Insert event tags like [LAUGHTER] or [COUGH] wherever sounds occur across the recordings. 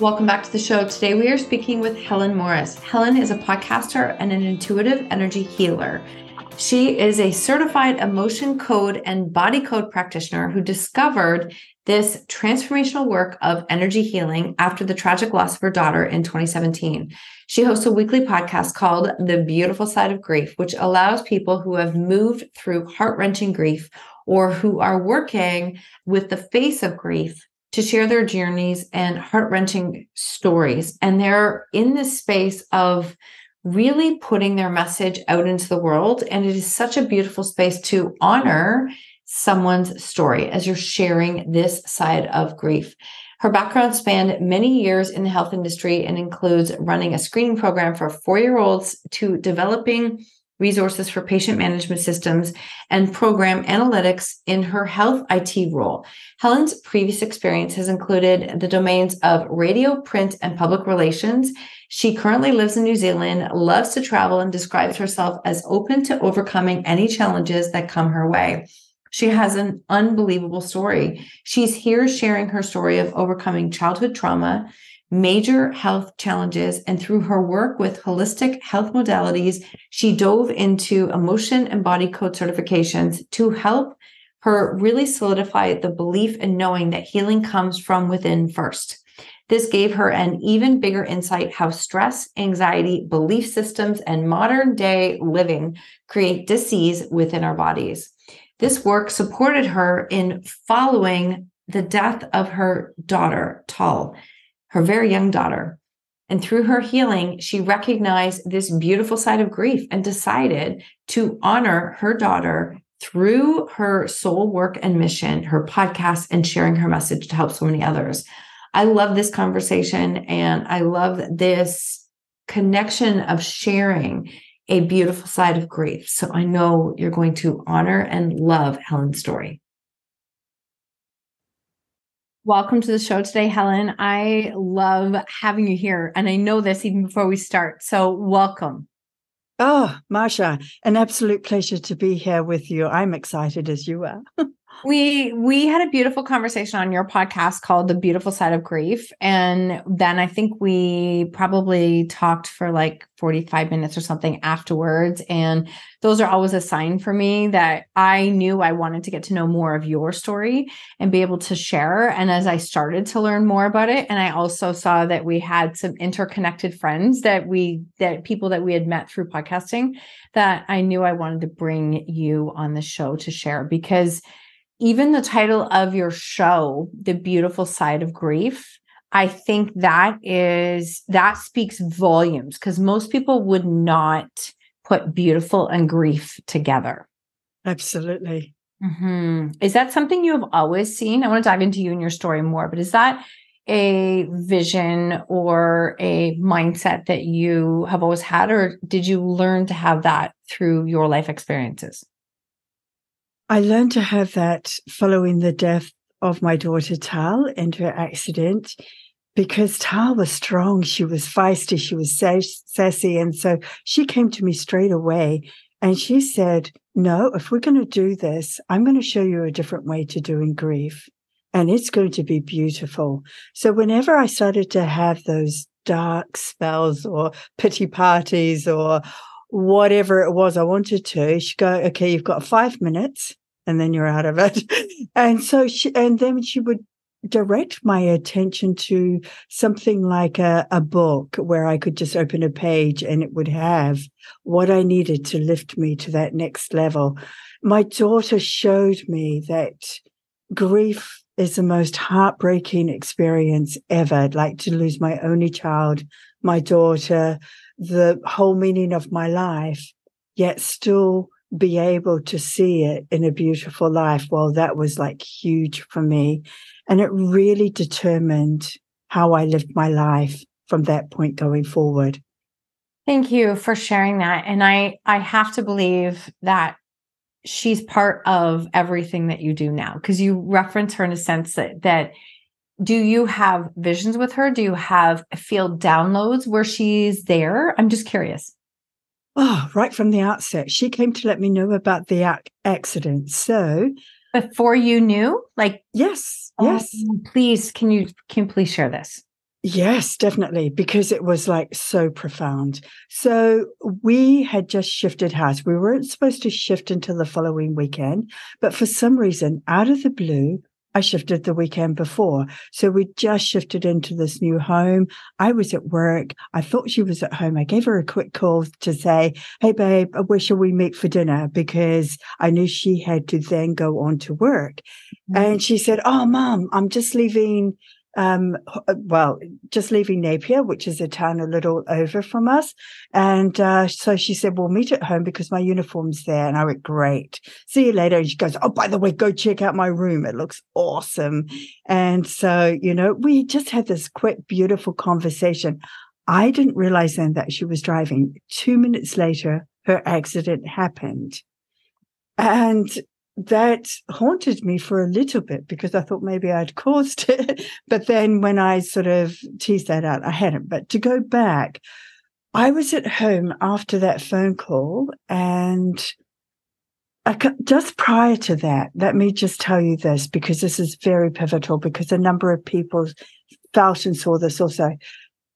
Welcome back to the show. Today we are speaking with Helen Morris. Helen is a podcaster and an intuitive energy healer. She is a certified emotion code and body code practitioner who discovered this transformational work of energy healing after the tragic loss of her daughter in 2017. She hosts a weekly podcast called The Beautiful Side of Grief, which allows people who have moved through heart wrenching grief or who are working with the face of grief to share their journeys and heart wrenching stories. And they're in this space of really putting their message out into the world. And it is such a beautiful space to honor someone's story as you're sharing this side of grief. Her background spanned many years in the health industry and includes running a screening program for four year olds to developing resources for patient management systems, and program analytics in her health IT role. Helen's previous experience has included the domains of radio, print, and public relations. She currently lives in New Zealand, loves to travel, and describes herself as open to overcoming any challenges that come her way. She has an unbelievable story. She's here sharing her story of overcoming childhood trauma, major health challenges. And through her work with holistic health modalities, she dove into emotion and body code certifications to help her really solidify the belief and knowing that healing comes from within first. This gave her an even bigger insight how stress, anxiety, belief systems, and modern day living create disease within our bodies. This work supported her in following the death of her daughter, Tahl, her very young daughter. And through her healing, she recognized this beautiful side of grief and decided to honor her daughter through her soul work and mission, her podcast, and sharing her message to help so many others. I love this conversation and I love this connection of sharing a beautiful side of grief. So I know you're going to honor and love Helen's story. Welcome to the show today, Helen. I love having you here. And I know this even before we start. So, welcome. Oh, Marsha, an absolute pleasure to be here with you. I'm excited as you are. [LAUGHS] we we had a beautiful conversation on your podcast called the beautiful side of grief. And then i think we probably talked for like 45 minutes or something afterwards. And those are always a sign for me that i knew i wanted to get to know more of your story and be able to share. And as i started to learn more about it and i also saw that we had some interconnected friends that we that people that we had met through podcasting that i knew i wanted to bring you on the show to share because even the title of your show, The Beautiful Side of Grief, I think that is that speaks volumes because most people would not put beautiful and grief together. Absolutely. Mm-hmm. Is that something you have always seen? I want to dive into you and your story more, but is that a vision or a mindset that you have always had, or did you learn to have that through your life experiences? I learned to have that following the death of my daughter Tahl and her accident because Tahl was strong. She was feisty. She was sassy. And so she came to me straight away and she said, No, if we're going to do this, I'm going to show you a different way to doing grief. And it's going to be beautiful. So whenever I started to have those dark spells or pity parties or whatever it was I wanted to, she'd go, Okay, you've got five minutes and then you're out of it. [LAUGHS] and so she, and then she would direct my attention to something like a, a book where I could just open a page and it would have what I needed to lift me to that next level. My daughter showed me that grief is the most heartbreaking experience ever. Like to lose my only child, my daughter, the whole meaning of my life, yet still be able to see it in a beautiful life. Well, that was like huge for me. And it really determined how I lived my life from that point going forward. Thank you for sharing that. And I I have to believe that she's part of everything that you do now because you reference her in a sense that that do you have visions with her? Do you have field downloads where she's there? I'm just curious. Oh, right from the outset, she came to let me know about the ac- accident. So before you knew, like yes, oh, yes. Please, can you can you please share this? Yes, definitely, because it was like so profound. So we had just shifted house. We weren't supposed to shift until the following weekend, but for some reason, out of the blue, I shifted the weekend before. So we just shifted into this new home. I was at work. I thought she was at home. I gave her a quick call to say, Hey, babe, where shall we meet for dinner? Because I knew she had to then go on to work. Mm-hmm. And she said, Oh, mom, I'm just leaving um, uh, well, just leaving Napier, which is a town a little over from us. And uh, so she said, We'll meet at home because my uniform's there. And I went, Great. See you later. And she goes, Oh, by the way, go check out my room. It looks awesome. And so, you know, we just had this quick, beautiful conversation. I didn't realize then that she was driving. Two minutes later, her accident happened. And that haunted me for a little bit because I thought maybe I'd [LAUGHS] caused it. but then when I sort of teased that out, I hadn't. But to go back, I was at home after that phone call and I, just prior to that, let me just tell you this because this is very pivotal because a number of people felt and saw this also.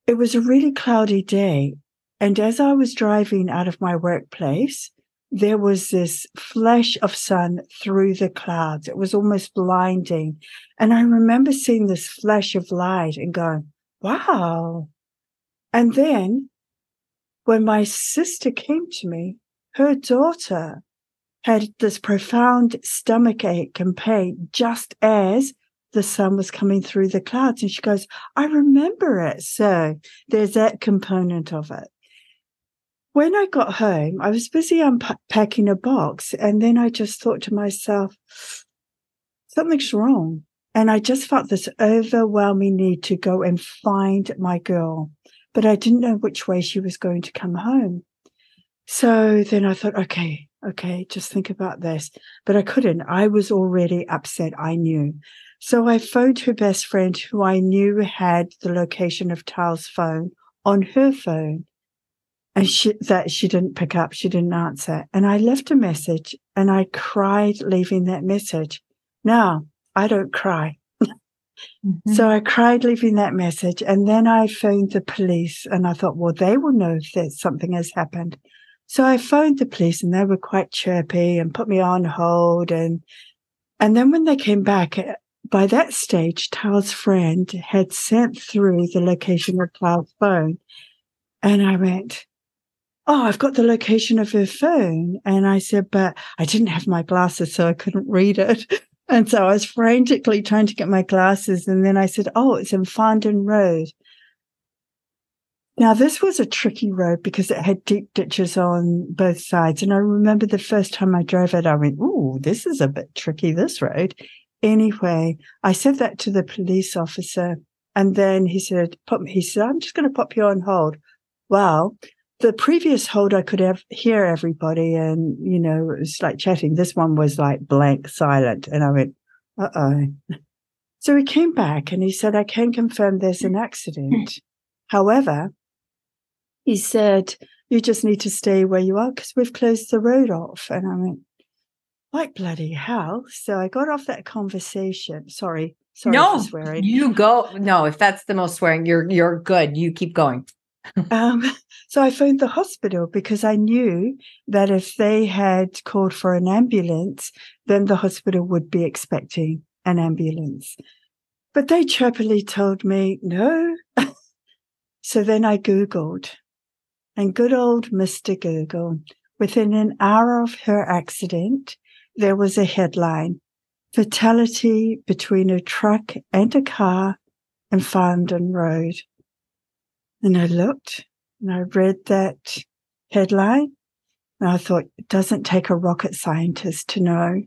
It was a really cloudy day. And as I was driving out of my workplace, there was this flash of sun through the clouds. It was almost blinding. And I remember seeing this flash of light and going, wow. And then when my sister came to me, her daughter had this profound stomach ache and pain just as the sun was coming through the clouds. And she goes, I remember it. So there's that component of it when I got home, I was busy unpacking a box. And then I just thought to myself, something's wrong. And I just felt this overwhelming need to go and find my girl. But I didn't know which way she was going to come home. So then I thought, okay, okay, just think about this. But I couldn't. I was already upset. I knew. So I phoned her best friend who I knew had the location of Tahl's phone on her phone and she that she didn't pick up she didn't answer. And i left a message and i cried leaving that message. Now i don't cry. Mm-hmm. so i cried leaving that message and then i phoned the police and i thought well they will know if that something has happened. So i phoned the police and they were quite chirpy and put me on hold and and then when they came back eh, by that stage Tahl's friend had sent through the location of Tahl's phone. And i went oh, I've got the location of her phone. And I said, but I didn't have my glasses, so I couldn't read it. [LAUGHS] And so I was frantically trying to get my glasses. And then I said, oh, it's in Farndon Road. Now, this was a tricky road because it had deep ditches on both sides. And I remember the first time I drove it, I went, oh, this is a bit tricky, this road. Anyway, I said that to the police officer. And then he said, he said, I'm just going to pop you on hold. Well, the previous hold I could have hear everybody and you know it was like chatting. This one was like blank silent, and I went, "Uh oh." So he came back and he said, "I can confirm there's an accident. [LAUGHS] However, he said you just need to stay where you are because we've closed the road off." And I went, "Like bloody hell!" So I got off that conversation. Sorry, sorry no, You go. No, if that's the most swearing, you're you're good. You keep going um, so I phoned the hospital because I knew that if they had called for an ambulance, then the hospital would be expecting an ambulance. But they chirpily told me no. [LAUGHS] so then I Googled, and good old Mr. Google, within an hour of her accident, there was a headline fatality between a truck and a car in Farndon Road. And I looked and I read that headline and I thought, it doesn't take a rocket scientist to know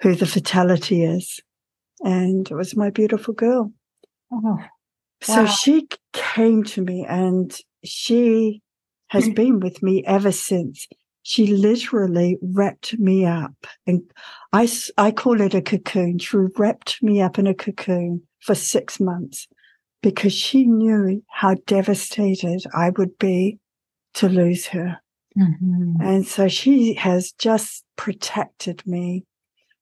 who the fatality is. And it was my beautiful girl. Oh, wow. So she came to me and she has mm. been with me ever since. She literally wrapped me up and I, I call it a cocoon. She wrapped me up in a cocoon for six months because she knew how devastated I would be to lose her. Mm-hmm. And so she has just protected me.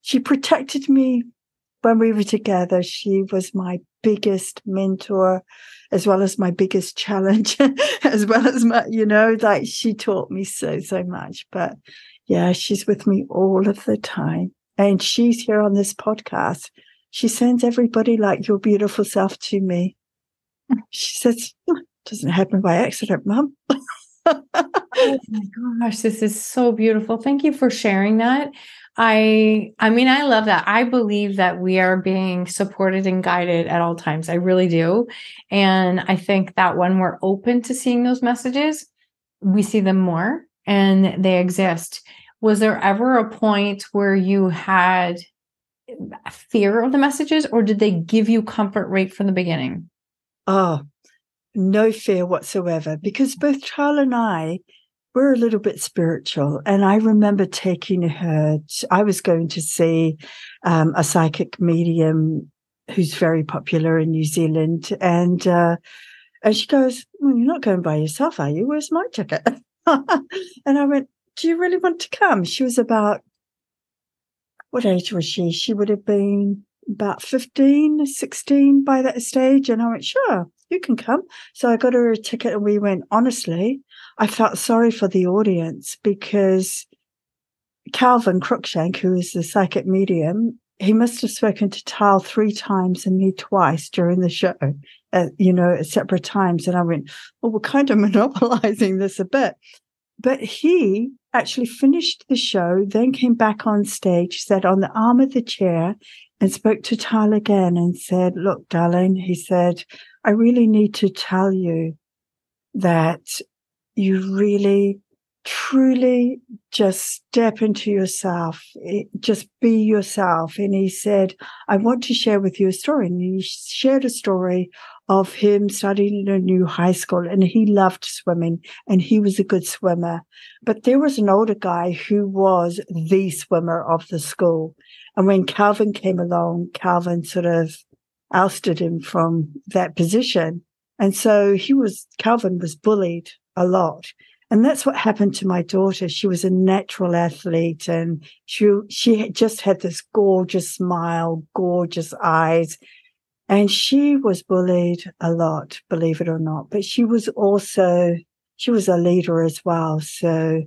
She protected me when we were together. She was my biggest mentor, as well as my biggest [LAUGHS] challenge, as well as my, you know, like she taught me so, so much. But yeah, she's with me all of the time. And she's here on this podcast. She sends everybody like your beautiful self to me. She says, doesn't happen by accident, mum. oh my gosh, this is so beautiful. Thank you for sharing that. I I mean I love that. I believe that we are being supported and guided at all times. I really do. And I think that when we're open to seeing those messages, we see them more and they exist. Was there ever a point where you had fear of the messages or did they give you comfort right from the beginning? Oh, no fear whatsoever because both Tahl and I were a little bit spiritual. And I remember taking her, to, I was going to see um, a psychic medium who's very popular in New Zealand. And, uh, and she goes, well, you're not going by yourself, are you? Where's my ticket? [LAUGHS] and I went, do you really want to come? She was about, what age was she? She would have been about 15, 16 by that stage. And I went, sure, you can come. So I got her a ticket and we went, honestly, I felt sorry for the audience because Kelvin Cruickshank, who is the psychic medium, he must have spoken to Tahl three times and me twice during the show, uh, you know, at separate times. And I went, well, we're kind of [LAUGHS] monopolizing this a bit. But he actually finished the show, then came back on stage, sat on the arm of the chair, and spoke to Tahl again and said, Look, darling, he said, I really need to tell you that you really truly just step into yourself, eh, just be yourself. And he said, I want to share with you a story. And he shared a story of him studying in a new high school and he loved swimming and he was a good swimmer. But there was an older guy who was the swimmer of the school. And when Kelvin came along, Kelvin sort of ousted him from that position. And so he was, Kelvin was bullied a lot. And that's what happened to my daughter. She was a natural athlete and she, she just had this gorgeous smile, gorgeous eyes. And she was bullied a lot, believe it or not. But she was also, she was a leader as well. So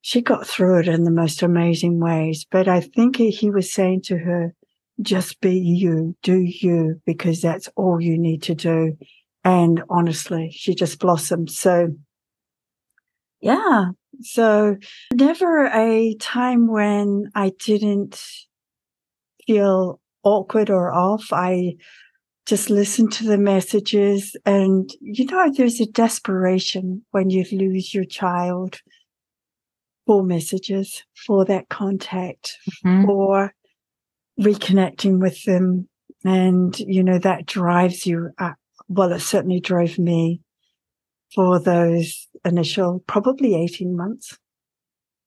she got through it in the most amazing ways. But I think he was saying to her, just be you, do you, because that's all you need to do. And honestly, she just blossomed. So yeah. So never a time when I didn't feel awkward or off. I just listen to the messages and you know, there's a desperation when you lose your child for messages, for that contact, mm-hmm. for reconnecting with them. And, you know, that drives you up. Well, it certainly drove me for those initial, probably 18 months.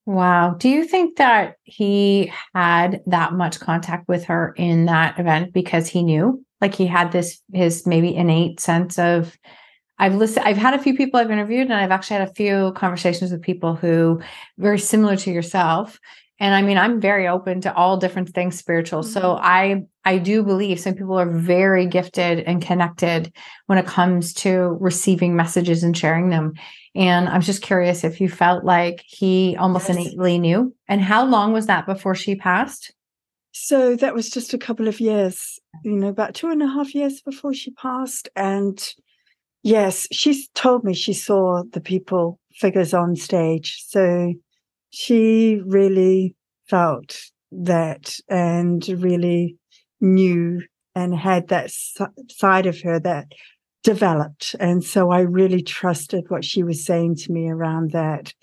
Wow. Do you think that he had that much contact with her in that event because he knew? Like he had this, his maybe innate sense of, I've listened, I've had a few people I've interviewed, and I've actually had a few conversations with people who very similar to yourself. And i mean i'm very open to all different things spiritual. Mm-hmm. so i i do believe some people are very gifted and connected when it comes to receiving messages and sharing them. And i'm just curious if you felt like he almost yes. innately knew. And how long was that before she passed? So that was just a couple of years you know, about two and a half years before she passed. And yes, she told me she saw the people figures on stage. So she really felt that and really knew and had that side of her that developed. And so I really trusted what she was saying to me around that.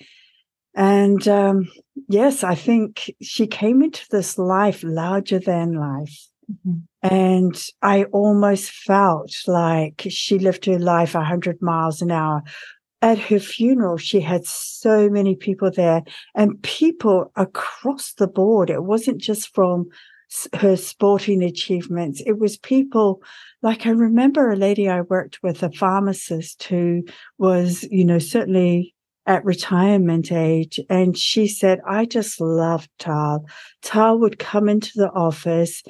And um, yes, I think she came into this life larger than life. Mm-hmm. And I almost felt like she lived her life 100 miles an hour. At her funeral, she had so many people there and people across the board. It wasn't just from her sporting achievements. It was people like I remember a lady I worked with, a pharmacist who was, you know, certainly at retirement age. And she said, I just loved Tahl. Tahl would come into the office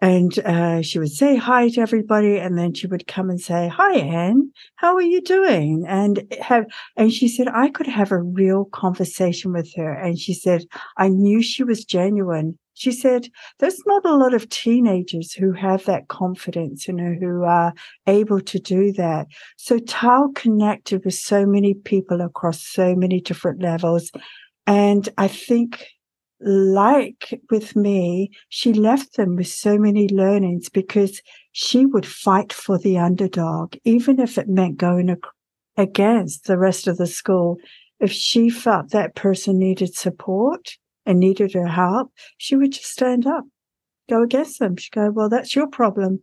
and uh, she would say hi to everybody and then she would come and say hi anne how are you doing? And have and she said i could have a real conversation with her. And she said i knew she was genuine. She said there's not a lot of teenagers who have that confidence you know who are able to do that. So Tahl connected with so many people across so many different levels. And i think like with me, she left them with so many learnings because she would fight for the underdog, even if it meant going against the rest of the school. If she felt that person needed support and needed her help, she would just stand up, go against them. She'd go, Well, that's your problem.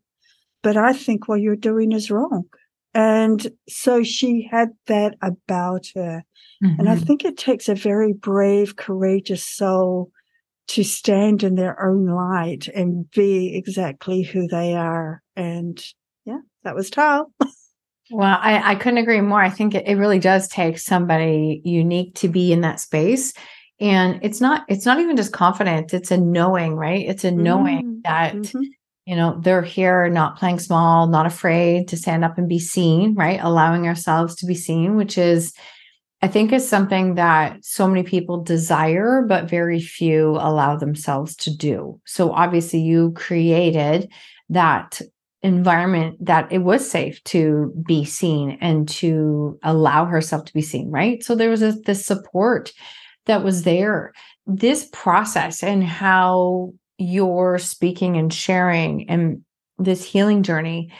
But I think what you're doing is wrong. And so she had that about her. Mm-hmm. And I mm-hmm. think it takes a very brave, courageous soul to stand in their own light and be exactly who they are. And yeah, that was Tahl. well, I, I couldn't agree more. I think it, it really does take somebody unique to be in that space and it's not it's not even just confidence it's a knowing right it's a knowing mm-hmm. that mm-hmm you know they're here not playing small not afraid to stand up and be seen right? Allowing ourselves to be seen which is i think is something that so many people desire but very few allow themselves to do. So obviously you created that environment that it was safe to be seen and to allow herself to be seen right? So there was this support that was there. This process and how you're speaking and sharing and this healing journey,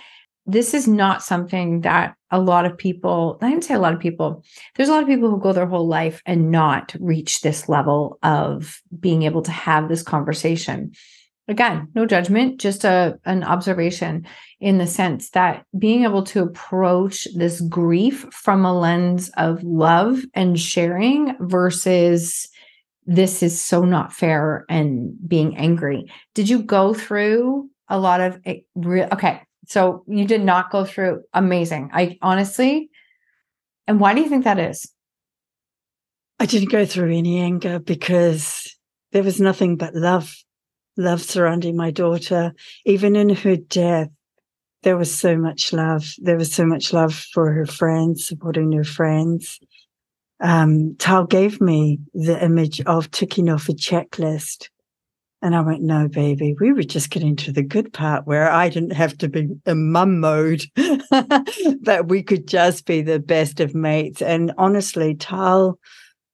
this is not something that a lot of people, I didn't say a lot of people, there's a lot of people who go their whole life and not reach this level of being able to have this conversation. Again, no judgment, just a an observation in the sense that being able to approach this grief from a lens of love and sharing versus this is so not fair and being angry. Did you go through a lot of? Okay. So you did not go through amazing. I honestly, and why do you think that is? I didn't go through any anger because there was nothing but love, love surrounding my daughter. Even in her death, there was so much love. There was so much love for her friends, supporting her friends um, Tahl gave me the image of ticking off a checklist. And I went, no, baby, we were just getting to the good part where I didn't have to be in mum mode, [LAUGHS] that we could just be the best of mates. And honestly, Tahl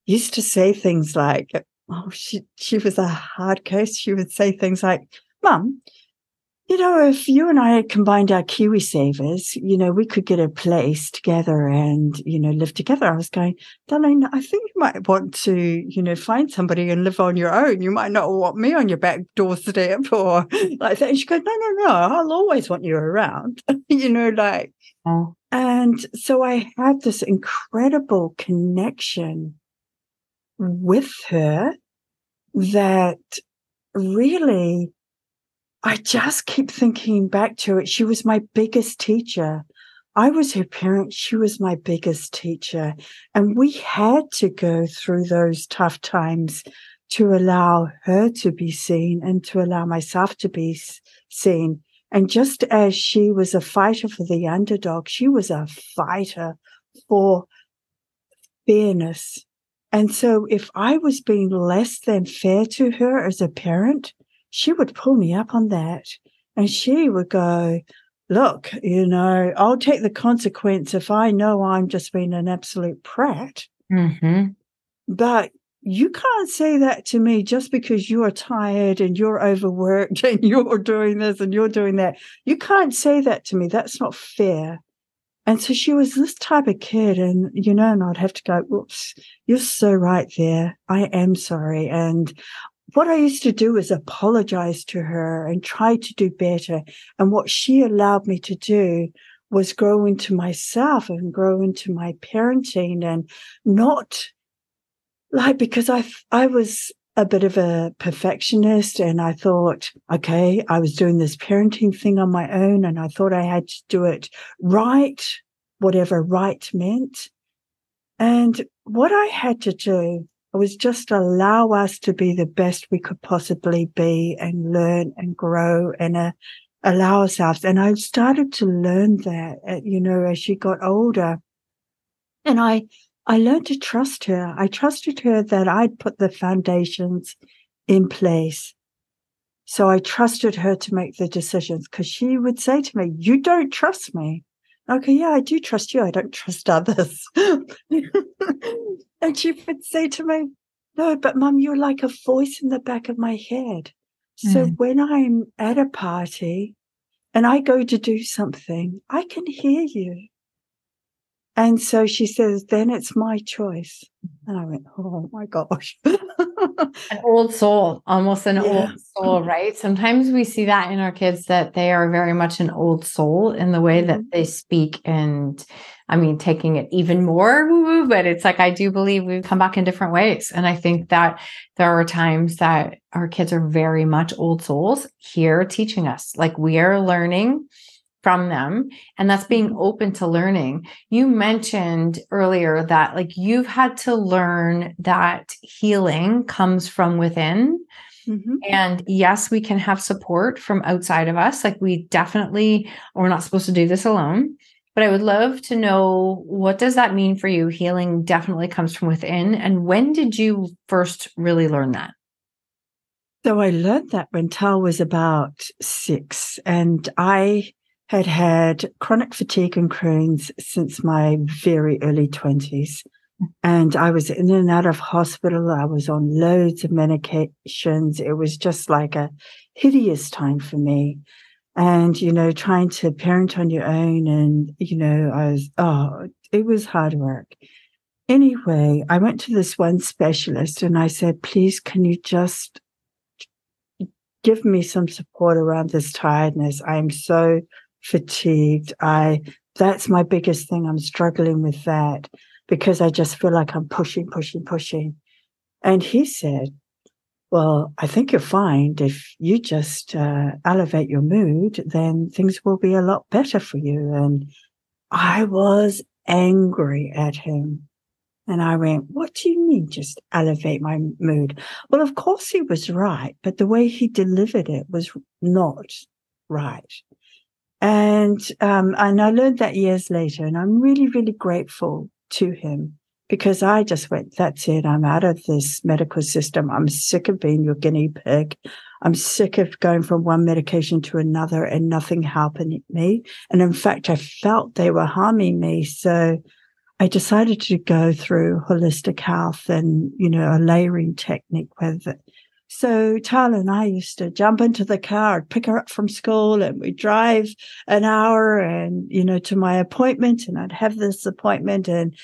used to say things like, oh, she, she was a hard case. She would say things like, mum, you know, if you and I had combined our KiwiSavers, you know, we could get a place together and, you know, live together. I was going, darling, I think you might want to, you know, find somebody and live on your own. You might not want me on your back doorstep [LAUGHS] or like that. And she goes, no, no, no, I'll always want you around, [LAUGHS] you know, like, oh. and so I had this incredible connection with her that really I just keep thinking back to it. She was my biggest teacher. I was her parent. She was my biggest teacher. And we had to go through those tough times to allow her to be seen and to allow myself to be seen. And just as she was a fighter for the underdog, she was a fighter for fairness. And so if I was being less than fair to her as a parent, she would pull me up on that. And she would go, look, you know, I'll take the consequence if I know I'm just being an absolute prat. Mm-hmm. But you can't say that to me just because you're tired and you're overworked [LAUGHS] and you're doing this and you're doing that. You can't say that to me. That's not fair. And so she was this type of kid. And, you know, and I'd have to go, whoops, you're so right there. I am sorry. And what I used to do is apologize to her and try to do better. And what she allowed me to do was grow into myself and grow into my parenting and not like because I I was a bit of a perfectionist and I thought, okay, I was doing this parenting thing on my own and I thought I had to do it right, whatever right meant. And what I had to do was just allow us to be the best we could possibly be and learn and grow and uh, allow ourselves. And I started to learn that, uh, you know, as she got older. And I, I learned to trust her. I trusted her that I'd put the foundations in place. So I trusted her to make the decisions because she would say to me, You don't trust me. Okay, yeah, I do trust you. I don't trust others. [LAUGHS] and she would say to me, No, but mum, you're like a voice in the back of my head. So mm. when I'm at a party and I go to do something, I can hear you. And so she says, then it's my choice. And I went, oh my gosh. [LAUGHS] [LAUGHS] an old soul, almost an yeah. old soul, right? Sometimes we see that in our kids that they are very much an old soul in the way that mm-hmm. they speak. And I mean, taking it even more but it's like, I do believe we've come back in different ways. And I think that there are times that our kids are very much old souls here teaching us, like we are learning from them and that's being mm-hmm. open to learning. You mentioned earlier that like you've had to learn that healing comes from within. Mm-hmm. and yes we can have support from outside of us. Like we definitely we're not supposed to do this alone but i would love to know what does that mean for you? Healing definitely comes from within. And when did you first really learn that? So I learned that when Tahl was about six, and I had had chronic fatigue and Crohn's since my very early 20s. And I was in and out of hospital. I was on loads of medications. It was just like a hideous time for me. And, you know, trying to parent on your own. And, you know, I was, oh, it was hard work. Anyway, I went to this one specialist and I said, please, can you just give me some support around this tiredness? I'm so fatigued. I that's my biggest thing. I'm struggling with that because I just feel like I'm pushing, pushing, pushing. And he said, Well, I think you're fine. If you just uh, elevate your mood, then things will be a lot better for you. And I was angry at him. And I went, What do you mean, just elevate my mood? Well, of course he was right, but the way he delivered it was not right. And um, and I learned that years later, and I'm really, really grateful to him because I just went, that's it. I'm out of this medical system. I'm sick of being your guinea pig. I'm sick of going from one medication to another and nothing helping me. And in fact, I felt they were harming me. So I decided to go through holistic health and, you know, a layering technique with it so Tahl and I used to jump into the car, pick her up from school, and we drive an hour and, you know, to my appointment, and I'd have this appointment and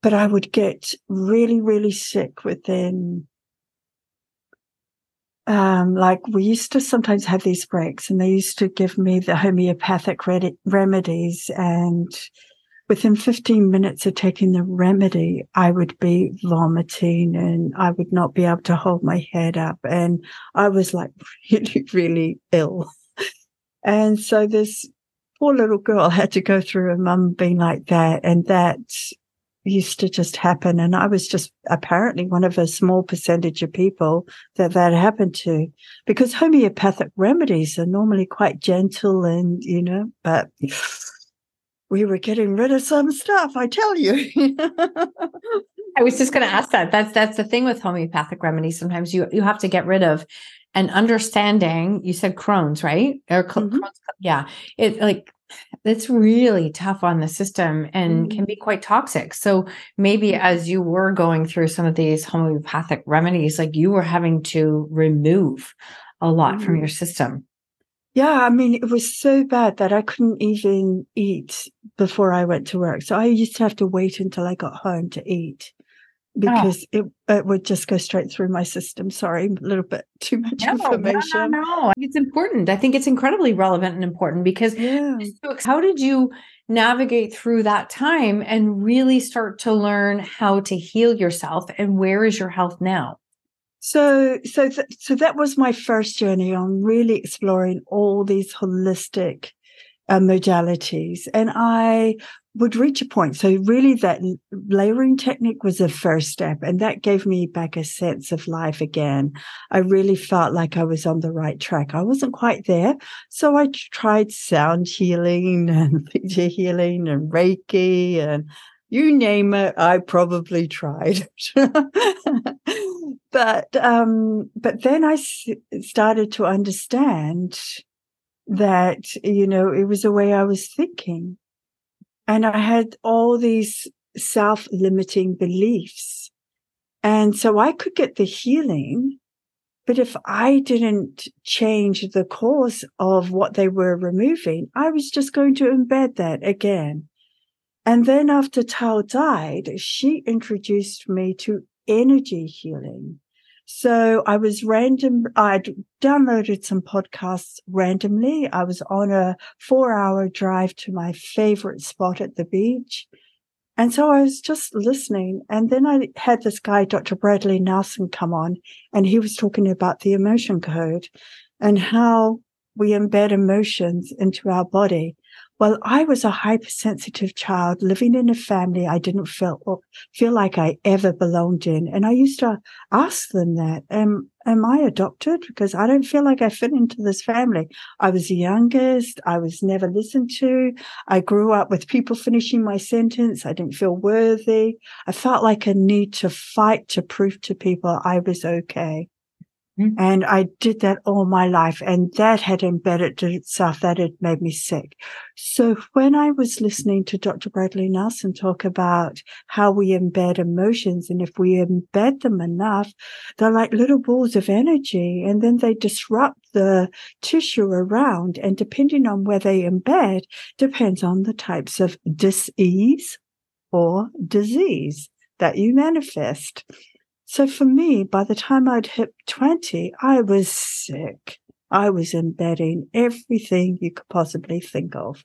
but I would get really, really sick within um, like we used to sometimes have these breaks and they used to give me the homeopathic remedies and within 15 minutes of taking the remedy, I would be vomiting and I would not be able to hold my head up. And I was like [LAUGHS] really, really ill. And so this poor little girl [LAUGHS] had to go through her mum being like that. And that used to just happen. And I was just apparently one of a small percentage of people that that happened to because homeopathic remedies are normally quite gentle and, you know, but we were getting rid of some stuff, I tell you. I was just going to ask that. That's that's the thing with homeopathic remedies. Sometimes you you have to get rid of and understanding you said Crohn's, right? Or mm-hmm. Crohn's, yeah. It like it's really tough on the system and mm-hmm. can be quite toxic. So maybe mm-hmm. as you were going through some of these homeopathic remedies, like you were having to remove a lot mm-hmm. from your system. Yeah, I mean, it was so bad that I couldn't even eat before I went to work. So I used to have to wait until I got home to eat ah. because oh. it, it would just go straight through my system. Sorry, a little bit [LAUGHS] too much no, information. No, no, no. It's important. I think it's incredibly relevant and important because yeah. how did you navigate through that time and really start to learn how to heal yourself and where is your health now? So, so, th- so that was my first journey on really exploring all these holistic uh, modalities. And I would reach a point. So really that layering technique was the first step. And that gave me back a sense of life again. I really felt like I was on the right track. I wasn't quite there. So I tried sound healing [LAUGHS] and picture healing and Reiki and you name it. I probably tried. it. [LAUGHS] but, um, but then I s- started to understand that, you know, it was the way I was thinking and I had all these self limiting beliefs. And so I could get the healing. But if I didn't change the cause of what they were removing, I was just going to embed that again. And then after Tahl died, she introduced me to energy healing. So I was random. I'd downloaded some podcasts randomly. I was on a four hour drive to my favorite spot at the beach. And so I was just listening. And then I had this guy, Dr. Bradley Nelson, come on, and he was talking about the emotion code and how we embed emotions into our body. Well, I was a hypersensitive child living in a family I didn't feel feel like I ever belonged in, and I used to ask them that, "Am am I adopted? Because I don't feel like I fit into this family." I was the youngest. I was never listened to. I grew up with people finishing my sentence. I didn't feel worthy. I felt like a need to fight to prove to people I was okay. Mm-hmm. And I did that all my life. And that had embedded itself, that had made me sick. So when I was listening to Dr. Bradley Nelson talk about how we embed emotions, and if we embed them enough, they're like little balls of energy, and then they disrupt the tissue around. And depending on where they embed, depends on the types of disease or disease that you manifest. So for me, by the time I'd hit 20, I was sick. I was embedding everything you could possibly think of.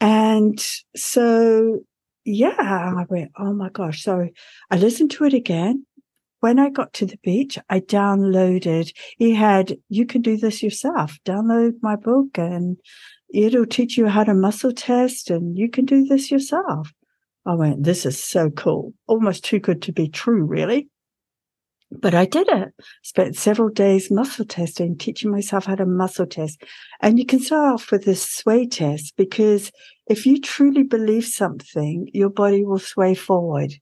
And so, yeah, I went, oh my gosh. So I listened to it again. When I got to the beach, I downloaded, he had, you can do this yourself. Download my book and it'll teach you how to muscle test and you can do this yourself. I went, this is so cool. Almost too good to be true, really. But I did it. Spent several days muscle testing, teaching myself how to muscle test. And you can start off with this sway test because if you truly believe something, your body will sway forward.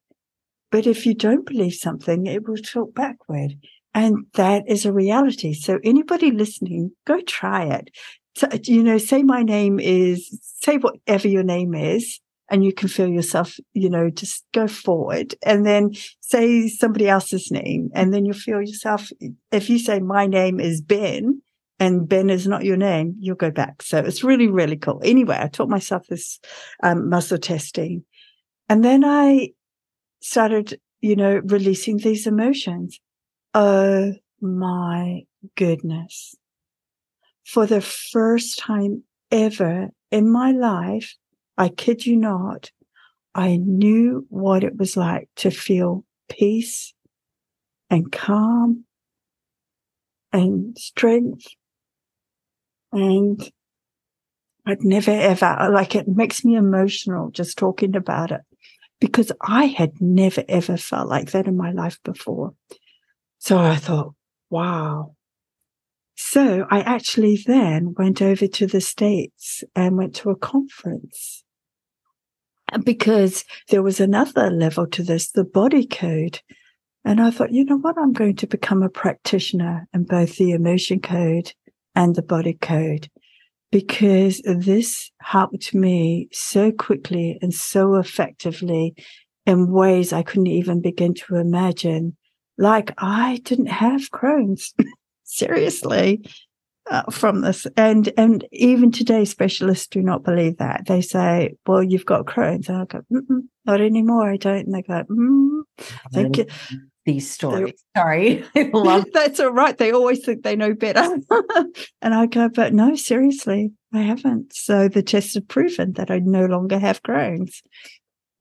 But if you don't believe something, it will tilt backward. And that is a reality. So anybody listening, go try it. So, you know, say my name is, say whatever your name is and you can feel yourself, you know, just go forward and then say somebody else's name. And then you feel yourself, if you say, my name is Ben and Ben is not your name, you'll go back. So it's really, really cool. Anyway, I taught myself this um, muscle testing. And then I started, you know, releasing these emotions. Oh my goodness. For the first time ever in my life, I kid you not, I knew what it was like to feel peace and calm and strength. And I'd never ever, like, it makes me emotional just talking about it because I had never ever felt like that in my life before. So I thought, wow. So I actually then went over to the States and went to a conference because there was another level to this, the body code. And I thought, you know what? I'm going to become a practitioner in both the emotion code and the body code because this helped me so quickly and so effectively in ways I couldn't even begin to imagine. Like I didn't have Crohn's, [LAUGHS] seriously, uh, from this. And and even today, specialists do not believe that. They say, "Well, you've got Crohn's," and I go, "Not anymore. I don't." And they go, mm, "Thank you." These stories. Sorry, [LAUGHS] I love. [LAUGHS] That's all right. They always think they know better, [LAUGHS] and I go, "But no, seriously, I haven't." So the tests have proven that I no longer have Crohn's.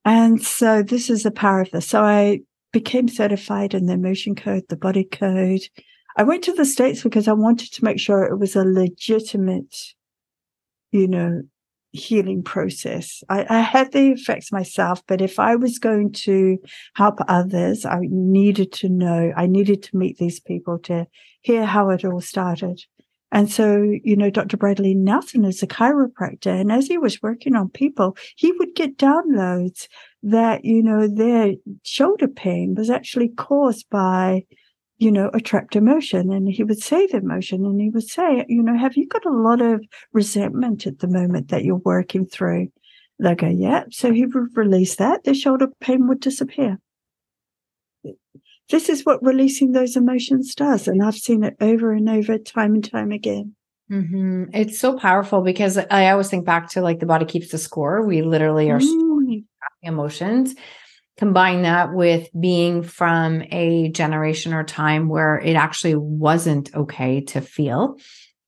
And so this is the power of this. So I became certified in the emotion code, the body code. I went to the States because I wanted to make sure it was a legitimate, you know, healing process. I, I, had the effects myself, but if I was going to help others, I needed to know, I needed to meet these people to hear how it all started. And so, you know, Dr. Bradley Nelson is a chiropractor. And as he was working on people, he would get downloads that, you know, their shoulder pain was actually caused by, you know, a trapped emotion. And he would say the emotion and he would say, you know, have you got a lot of resentment at the moment that you're working through? They go, yeah. So he would release that. The shoulder pain would disappear this is what releasing those emotions does. And I've seen it over and over, time and time again. Mm-hmm. It's so powerful because I always think back to like the body keeps the score. We literally are mm. emotions. Combine that with being from a generation or time where it actually wasn't okay to feel.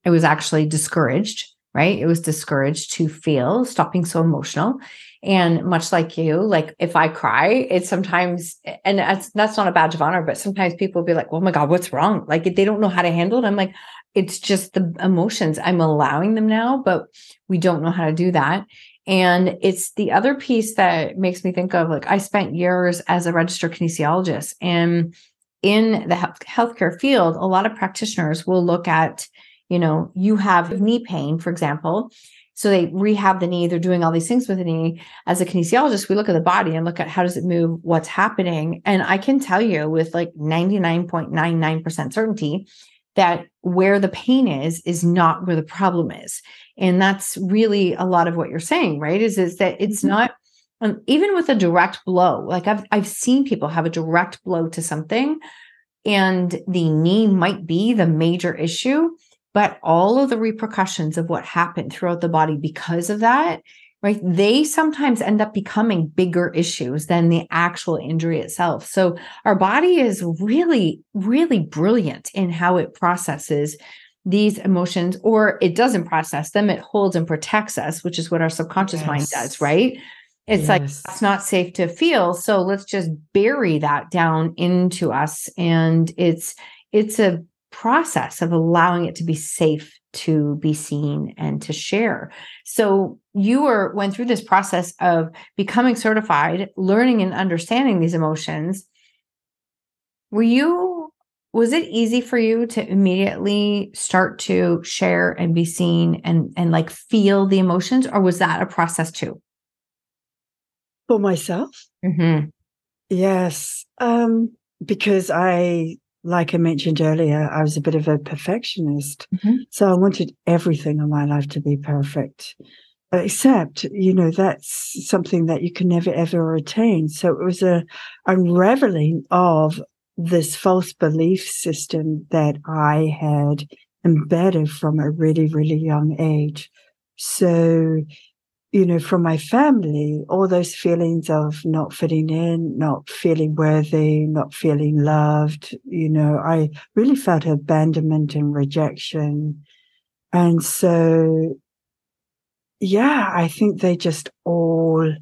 It was actually discouraged, right? It was discouraged to feel, stopping so emotional. And much like you, like if I cry, it's sometimes, and that's that's not a badge of honor, but sometimes people will be like, "Oh my god, what's wrong?" Like they don't know how to handle it. I'm like, it's just the emotions. I'm allowing them now, but we don't know how to do that. And it's the other piece that makes me think of like I spent years as a registered kinesiologist, and in the healthcare field, a lot of practitioners will look at, you know, you have knee pain, for example so they rehab the knee. They're doing all these things with the knee. As a kinesiologist, we look at the body and look at how does it move, what's happening. And I can tell you with like 99.99% certainty that where the pain is, is not where the problem is. And that's really a lot of what you're saying, right? Is, is that it's mm-hmm. not um, even with a direct blow, like I've I've seen people have a direct blow to something and the knee might be the major issue but all of the repercussions of what happened throughout the body because of that right they sometimes end up becoming bigger issues than the actual injury itself so our body is really really brilliant in how it processes these emotions or it doesn't process them it holds and protects us which is what our subconscious yes. mind does right it's yes. like it's not safe to feel so let's just bury that down into us and it's it's a process of allowing it to be safe to be seen and to share. So you were went through this process of becoming certified, learning and understanding these emotions. Were you was it easy for you to immediately start to share and be seen and and like feel the emotions or was that a process too? For myself? Mm-hmm. Yes. Um because I like I mentioned earlier, I was a bit of a perfectionist. Mm-hmm. So I wanted everything in my life to be perfect. Except, you know, that's something that you can never ever attain. So it was a unraveling of this false belief system that I had embedded from a really, really young age. So you know, from my family, all those feelings of not fitting in, not feeling worthy, not feeling loved, you know, I really felt abandonment and rejection. And so, yeah, I think they just all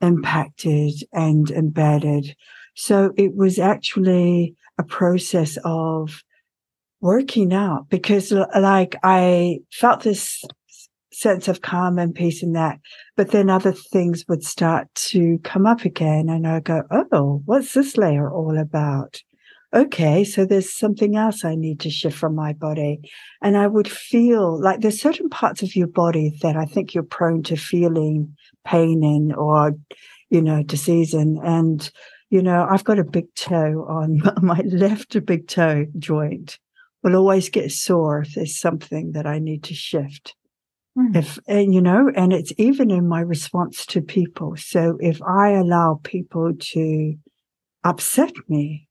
impacted and embedded. So it was actually a process of working out because like I felt this sense of calm and peace in that. But then other things would start to come up again. And I go, oh, what's this layer all about? Okay, so there's something else I need to shift from my body. And I would feel like there's certain parts of your body that I think you're prone to feeling pain in or, you know, disease in. And you know, I've got a big toe on [LAUGHS] my left a big toe joint will always get sore if there's something that I need to shift. Mm. If, and you know, and it's even in my response to people. So if I allow people to upset me,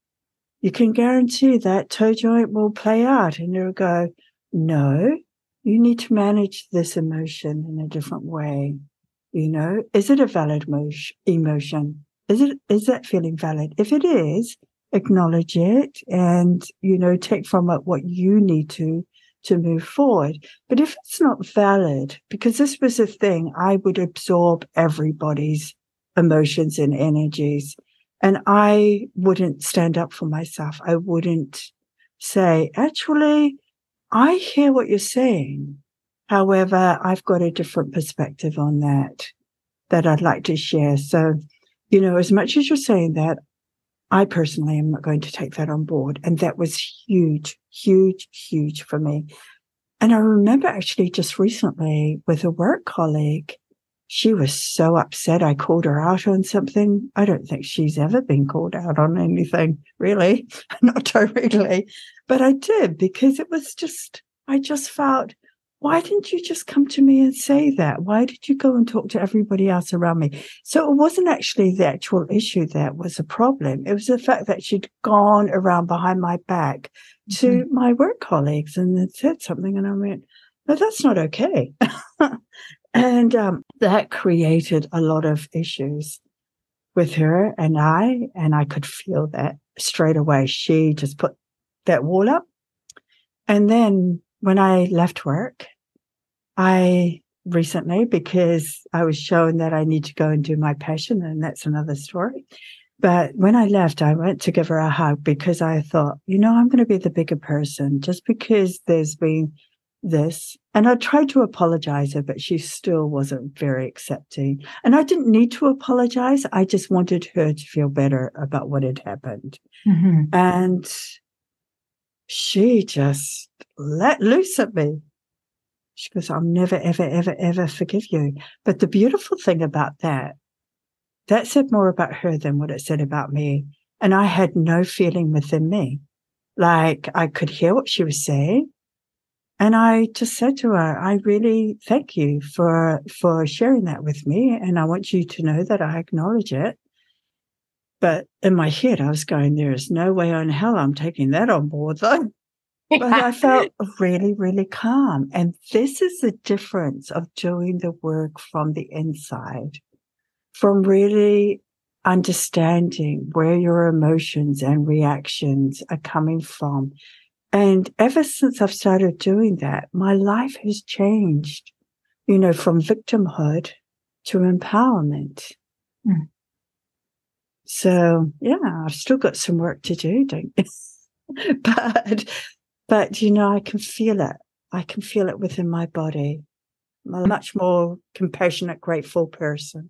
you can guarantee that toe joint will play out and it'll go, no, you need to manage this emotion in a different way. You know, is it a valid emotion? Is it, is that feeling valid? If it is, acknowledge it and, you know, take from it what you need to, to move forward. But if it's not valid, because this was a thing, I would absorb everybody's emotions and energies. And I wouldn't stand up for myself. I wouldn't say, actually, I hear what you're saying. However, I've got a different perspective on that that I'd like to share. So, you know, as much as you're saying that, I personally am not going to take that on board. And that was huge, huge, huge for me. And I remember actually just recently with a work colleague, she was so upset. I called her out on something. I don't think she's ever been called out on anything, really, [LAUGHS] not directly, but I did because it was just, I just felt why didn't you just come to me and say that? Why did you go and talk to everybody else around me? So it wasn't actually the actual issue that was a problem. It was the fact that she'd gone around behind my back to mm-hmm. my work colleagues and said something. And I went, no, that's not okay. [LAUGHS] and um, that created a lot of issues with her and I. And I could feel that straight away. She just put that wall up. And then when I left work, I recently, because I was shown that I need to go and do my passion, and that's another story. But when I left, I went to give her a hug because I thought, you know, I'm going to be the bigger person just because there's been this. And I tried to apologize her, but she still wasn't very accepting. And I didn't need to apologize. I just wanted her to feel better about what had happened. Mm-hmm. And she just let loose at me. She goes, I'll never, ever, ever, ever forgive you. But the beautiful thing about that, that said more about her than what it said about me. And I had no feeling within me. Like I could hear what she was saying. And I just said to her, I really thank you for, for sharing that with me. And I want you to know that I acknowledge it. But in my head, I was going, there is no way in hell I'm taking that on board though. [LAUGHS] but I felt [LAUGHS] really, really calm. And this is the difference of doing the work from the inside, from really understanding where your emotions and reactions are coming from. And ever since I've started doing that, my life has changed, you know, from victimhood to empowerment. Mm. So yeah, I've still got some work to do, don't you? [LAUGHS] but but you know, I can feel it. I can feel it within my body. I'm a much more compassionate, grateful person.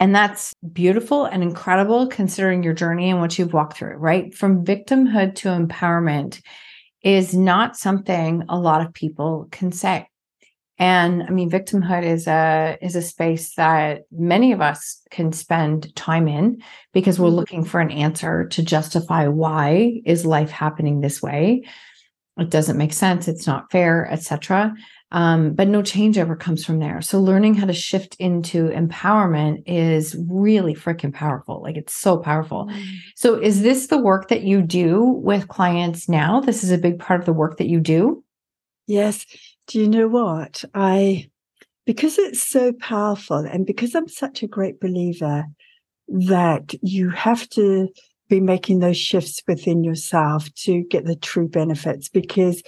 And that's beautiful and incredible considering your journey and what you've walked through, right? From victimhood to empowerment is not something a lot of people can say. And I mean, victimhood is a is a space that many of us can spend time in because we're mm-hmm. looking for an answer to justify why is life happening this way it doesn't make sense it's not fair etc um, but no change ever comes from there. So learning how to shift into empowerment is really freaking powerful. Like it's so powerful. Mm. so is this the work that you do with clients now? This is a big part of the work that you do? Yes. Do you know what? I because it's so powerful and because i'm such a great believer that you have to be making those shifts within yourself to get the true benefits because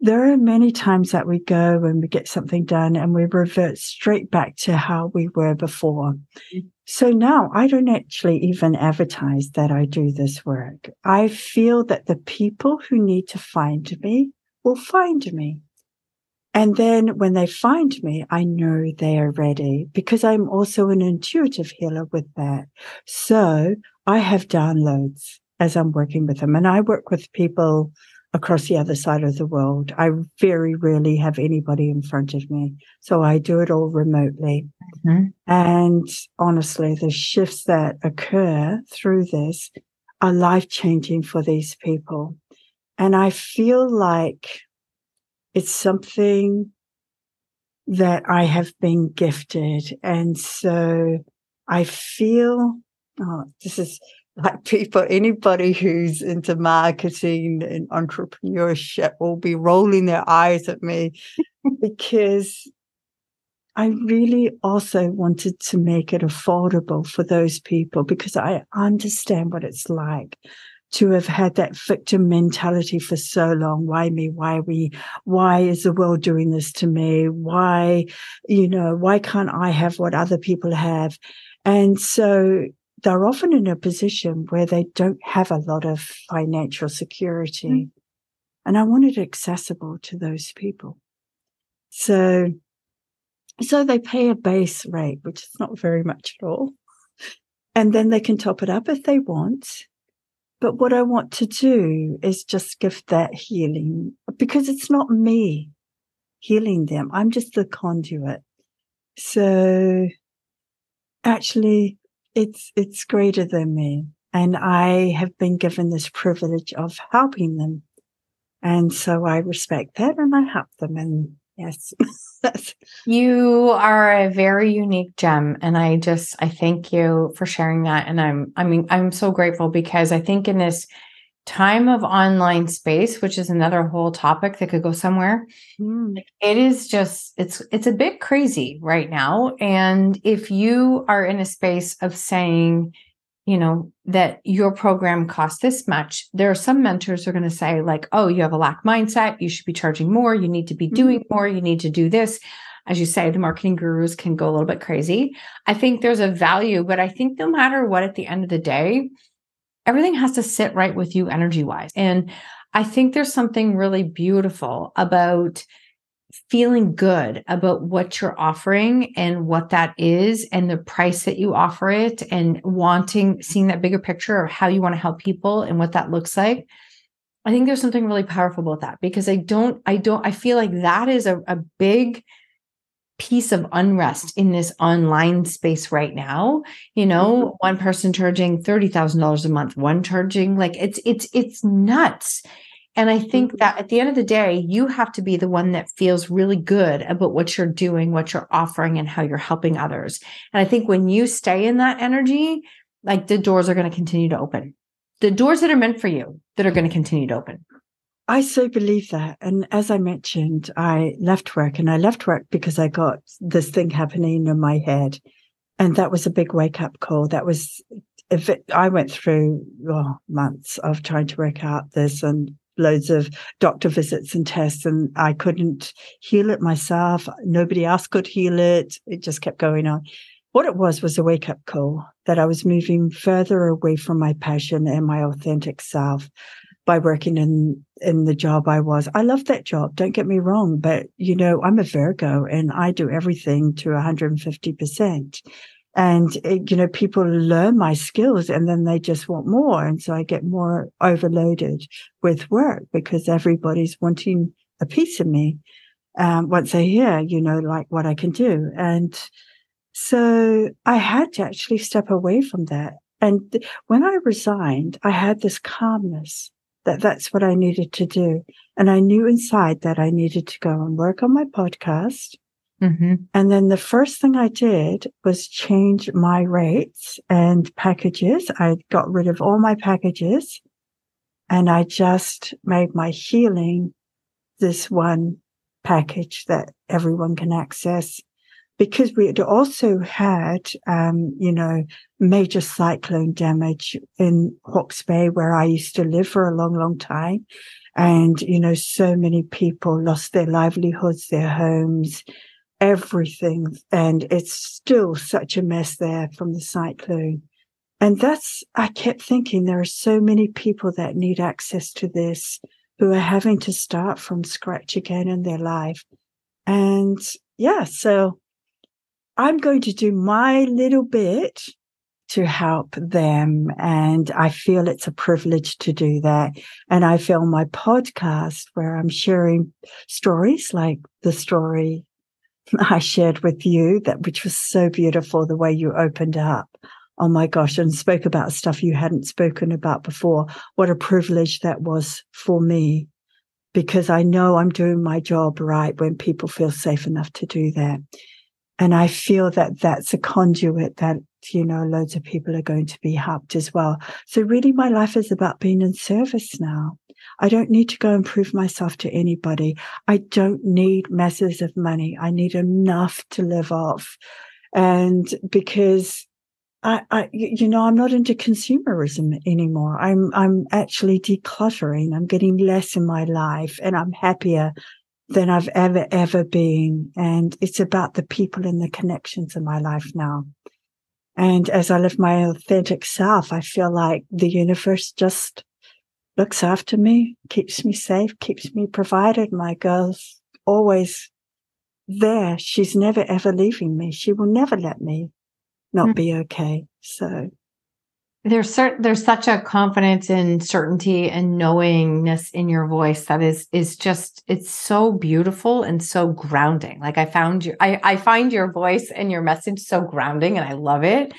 there are many times that we go and we get something done and we revert straight back to how we were before. Mm-hmm. So now I don't actually even advertise that I do this work. I feel that the people who need to find me will find me. And then when they find me, I know they are ready because I'm also an intuitive healer with that. So I have downloads as I'm working with them and I work with people across the other side of the world. I very rarely have anybody in front of me. So I do it all remotely. Mm-hmm. And honestly, the shifts that occur through this are life changing for these people. And I feel like it's something that I have been gifted. And so I feel, oh, this is like [LAUGHS] people, anybody who's into marketing and entrepreneurship will be rolling their eyes at me [LAUGHS] because I really also wanted to make it affordable for those people because I understand what it's like to have had that victim mentality for so long. Why me? Why we? Why is the world doing this to me? Why, you know, why can't I have what other people have? And so they're often in a position where they don't have a lot of financial security. Mm. And I want it accessible to those people. So, so they pay a base rate, which is not very much at all. And then they can top it up if they want. But what I want to do is just give that healing because it's not me healing them. I'm just the conduit. So actually it's it's greater than me. And i have been given this privilege of helping them. And so i respect that and i help them. And yes [LAUGHS] you are a very unique gem. And i just i thank you for sharing that. And i'm i mean i'm so grateful because i think in this time of online space which is another whole topic that could go somewhere. Mm. it is just it's it's a bit crazy right now. And if you are in a space of saying you know that your program costs this much there are some mentors who are going to say like oh you have a lack mindset. You should be charging more. You need to be doing mm. more. You need to do this. As you say the marketing gurus can go a little bit crazy. I think there's a value but i think no matter what at the end of the day everything has to sit right with you energy wise. And I think there's something really beautiful about feeling good about what you're offering and what that is and the price that you offer it and wanting seeing that bigger picture of how you want to help people and what that looks like i think there's something really powerful about that because i don't i don't i feel like that is a, a big piece of unrest in this online space right now. You know mm-hmm. one person charging $30,000 a month one charging like it's it's it's nuts. And i think mm-hmm. that at the end of the day you have to be the one that feels really good about what you're doing what you're offering and how you're helping others. And i think when you stay in that energy like the doors are going to continue to open. The doors that are meant for you that are going to continue to open I so believe that. And as I mentioned, I left work and I left work because I got this thing happening in my head. And that was a big wake up call. That was, if it, I went through oh, months of trying to work out this and loads of doctor visits and tests, and I couldn't heal it myself. Nobody else could heal it. It just kept going on. What it was was a wake up call that I was moving further away from my passion and my authentic self by working in in the job I was. I love that job. Don't get me wrong, but you know, I'm a Virgo and I do everything to 150%. And it, you know, people learn my skills and then they just want more, and so I get more overloaded with work because everybody's wanting a piece of me um, once they hear, you know, like what I can do. And so I had to actually step away from that. And when I resigned, I had this calmness that that's what I needed to do. And I knew inside that I needed to go and work on my podcast. Mm-hmm. And then the first thing I did was change my rates and packages. I got rid of all my packages and I just made my healing this one package that everyone can access because we had also had, um, you know, major cyclone damage in Hawke's Bay, where I used to live for a long, long time. And, you know, so many people lost their livelihoods, their homes, everything. And it's still such a mess there from the cyclone. And that's, I kept thinking there are so many people that need access to this who are having to start from scratch again in their life. And yeah, so I'm going to do my little bit to help them. And I feel it's a privilege to do that. And I feel my podcast where I'm sharing stories like the story [LAUGHS] I shared with you that which was so beautiful the way you opened up. Oh my gosh, and spoke about stuff you hadn't spoken about before. What a privilege that was for me because I know I'm doing my job right when people feel safe enough to do that. And I feel that that's a conduit that, you know, loads of people are going to be helped as well. So really my life is about being in service now. I don't need to go and prove myself to anybody. I don't need masses of money. I need enough to live off. And because I, I, you know, I'm not into consumerism anymore. I'm, I'm actually decluttering. I'm getting less in my life and I'm happier than I've ever, ever been. And it's about the people and the connections in my life now. And as I live my authentic self, I feel like the universe just looks after me, keeps me safe, keeps me provided. My girl's always there. She's never ever leaving me. She will never let me not mm-hmm. be okay. So there's certain there's such a confidence and certainty and knowingness in your voice that is is just it's so beautiful and so grounding. Like i found you i i find your voice and your message so grounding and i love it.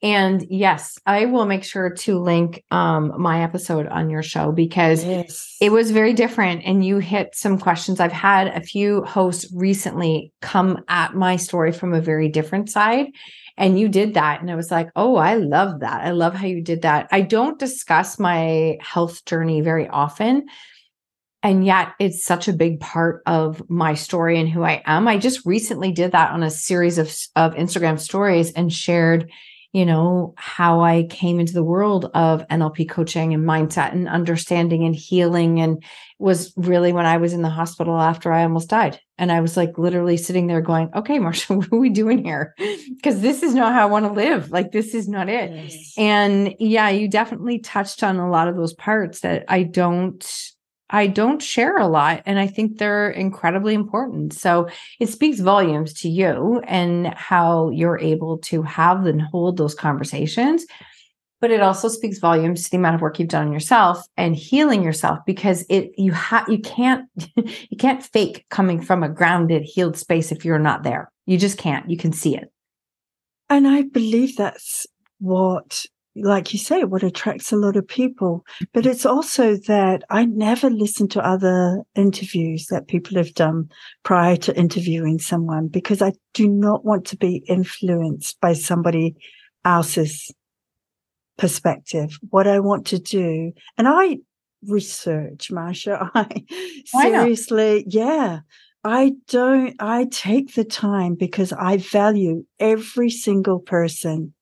And yes i will make sure to link um my episode on your show because yes. it was very different and you hit some questions. I've had a few hosts recently come at my story from a very different side and you did that. And I was like, oh, I love that. I love how you did that. I don't discuss my health journey very often. And yet it's such a big part of my story and who I am. I just recently did that on a series of, of Instagram stories and shared you know, how I came into the world of NLP coaching and mindset and understanding and healing. And was really when I was in the hospital after I almost died. And I was like literally sitting there going, okay, Marsha, [LAUGHS] what are we doing here? Because this is not how I want to live. Like, this is not it. Yes. And yeah, you definitely touched on a lot of those parts that I don't I don't share a lot. And I think they're incredibly important. So it speaks volumes to you and how you're able to have and hold those conversations. But it also speaks volumes to the amount of work you've done on yourself and healing yourself because it you have you can't [LAUGHS] you can't fake coming from a grounded, healed space if you're not there. You just can't. You can see it. And I believe that's what like you say, what attracts a lot of people. But mm-hmm. it's also that I never listen to other interviews that people have done prior to interviewing someone because I do not want to be influenced by somebody else's perspective. What I want to do, and I research, Marsha, [LAUGHS] I seriously, yeah. I don't, I take the time because I value every single person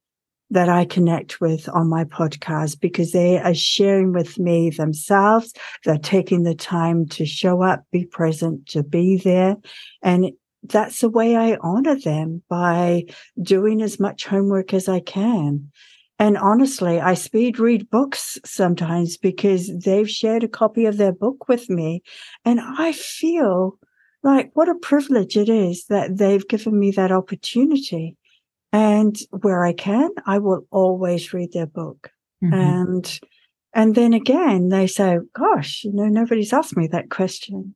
that I connect with on my podcast because they are sharing with me themselves. They're taking the time to show up, be present, to be there. And that's the way I honor them by doing as much homework as I can. And honestly, I speed read books sometimes because they've shared a copy of their book with me. And I feel like what a privilege it is that they've given me that opportunity. And where I can, I will always read their book. Mm-hmm. And, and then again, they say, gosh, you know, nobody's asked me that question.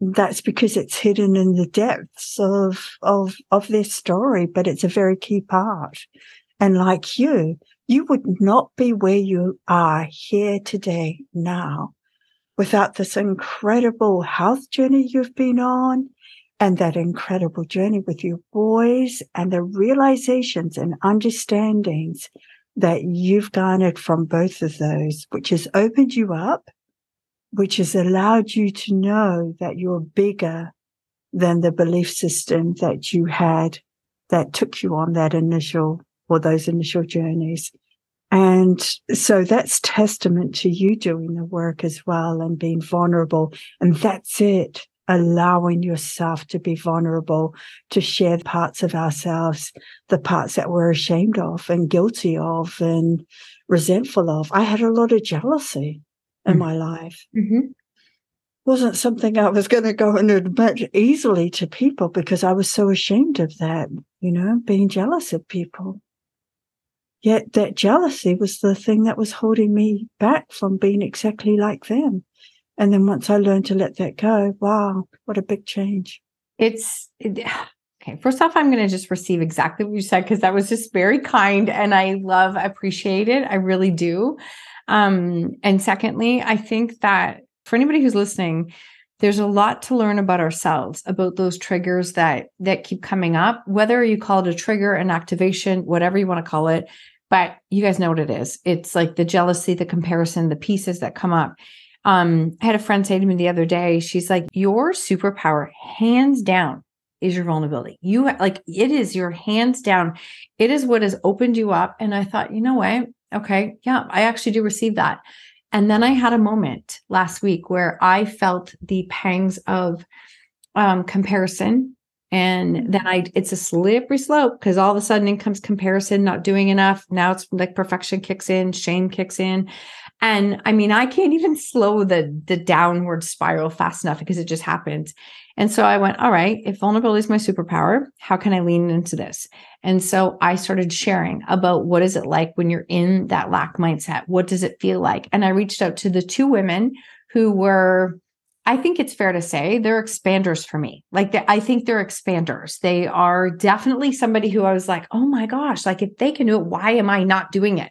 That's because it's hidden in the depths of, of, of their story, but it's a very key part. And like you, you would not be where you are here today now without this incredible health journey you've been on and that incredible journey with your boys and the realizations and understandings that you've garnered from both of those, which has opened you up, which has allowed you to know that you're bigger than the belief system that you had that took you on that initial or those initial journeys. And so that's testament to you doing the work as well and being vulnerable. And that's it allowing yourself to be vulnerable, to share parts of ourselves, the parts that we're ashamed of and guilty of and resentful of. I had a lot of jealousy in mm-hmm. my life. Mm-hmm. Wasn't something I was going to go and admit easily to people because I was so ashamed of that, you know, being jealous of people. Yet that jealousy was the thing that was holding me back from being exactly like them. And then once I learned to let that go, wow, what a big change. it's it, [SIGHS] okay. First off, I'm going to just receive exactly what you said because that was just very kind and I love, appreciate it. I really do. Um, and secondly, I think that for anybody who's listening, there's a lot to learn about ourselves about those triggers that that keep coming up whether you call it a trigger an activation whatever you want to call it but you guys know what it is it's like the jealousy the comparison the pieces that come up um, I had a friend say to me the other day, she's like, Your superpower, hands down, is your vulnerability. You like it is your hands down. It is what has opened you up. And I thought, you know what? Okay, yeah, I actually do receive that. And then I had a moment last week where I felt the pangs of um, comparison. And then I, it's a slippery slope because all of a sudden in comes comparison, not doing enough. Now it's like perfection kicks in, shame kicks in. And I mean, I can't even slow the the downward spiral fast enough because it just happened. And so I went, all right, if vulnerability is my superpower, how can I lean into this? And so I started sharing about what is it like when you're in that lack mindset? What does it feel like? And I reached out to the two women who were I think it's fair to say they're expanders for me. Like they, I think they're expanders. They are definitely somebody who I was like, oh my gosh, like if they can do it, why am I not doing it?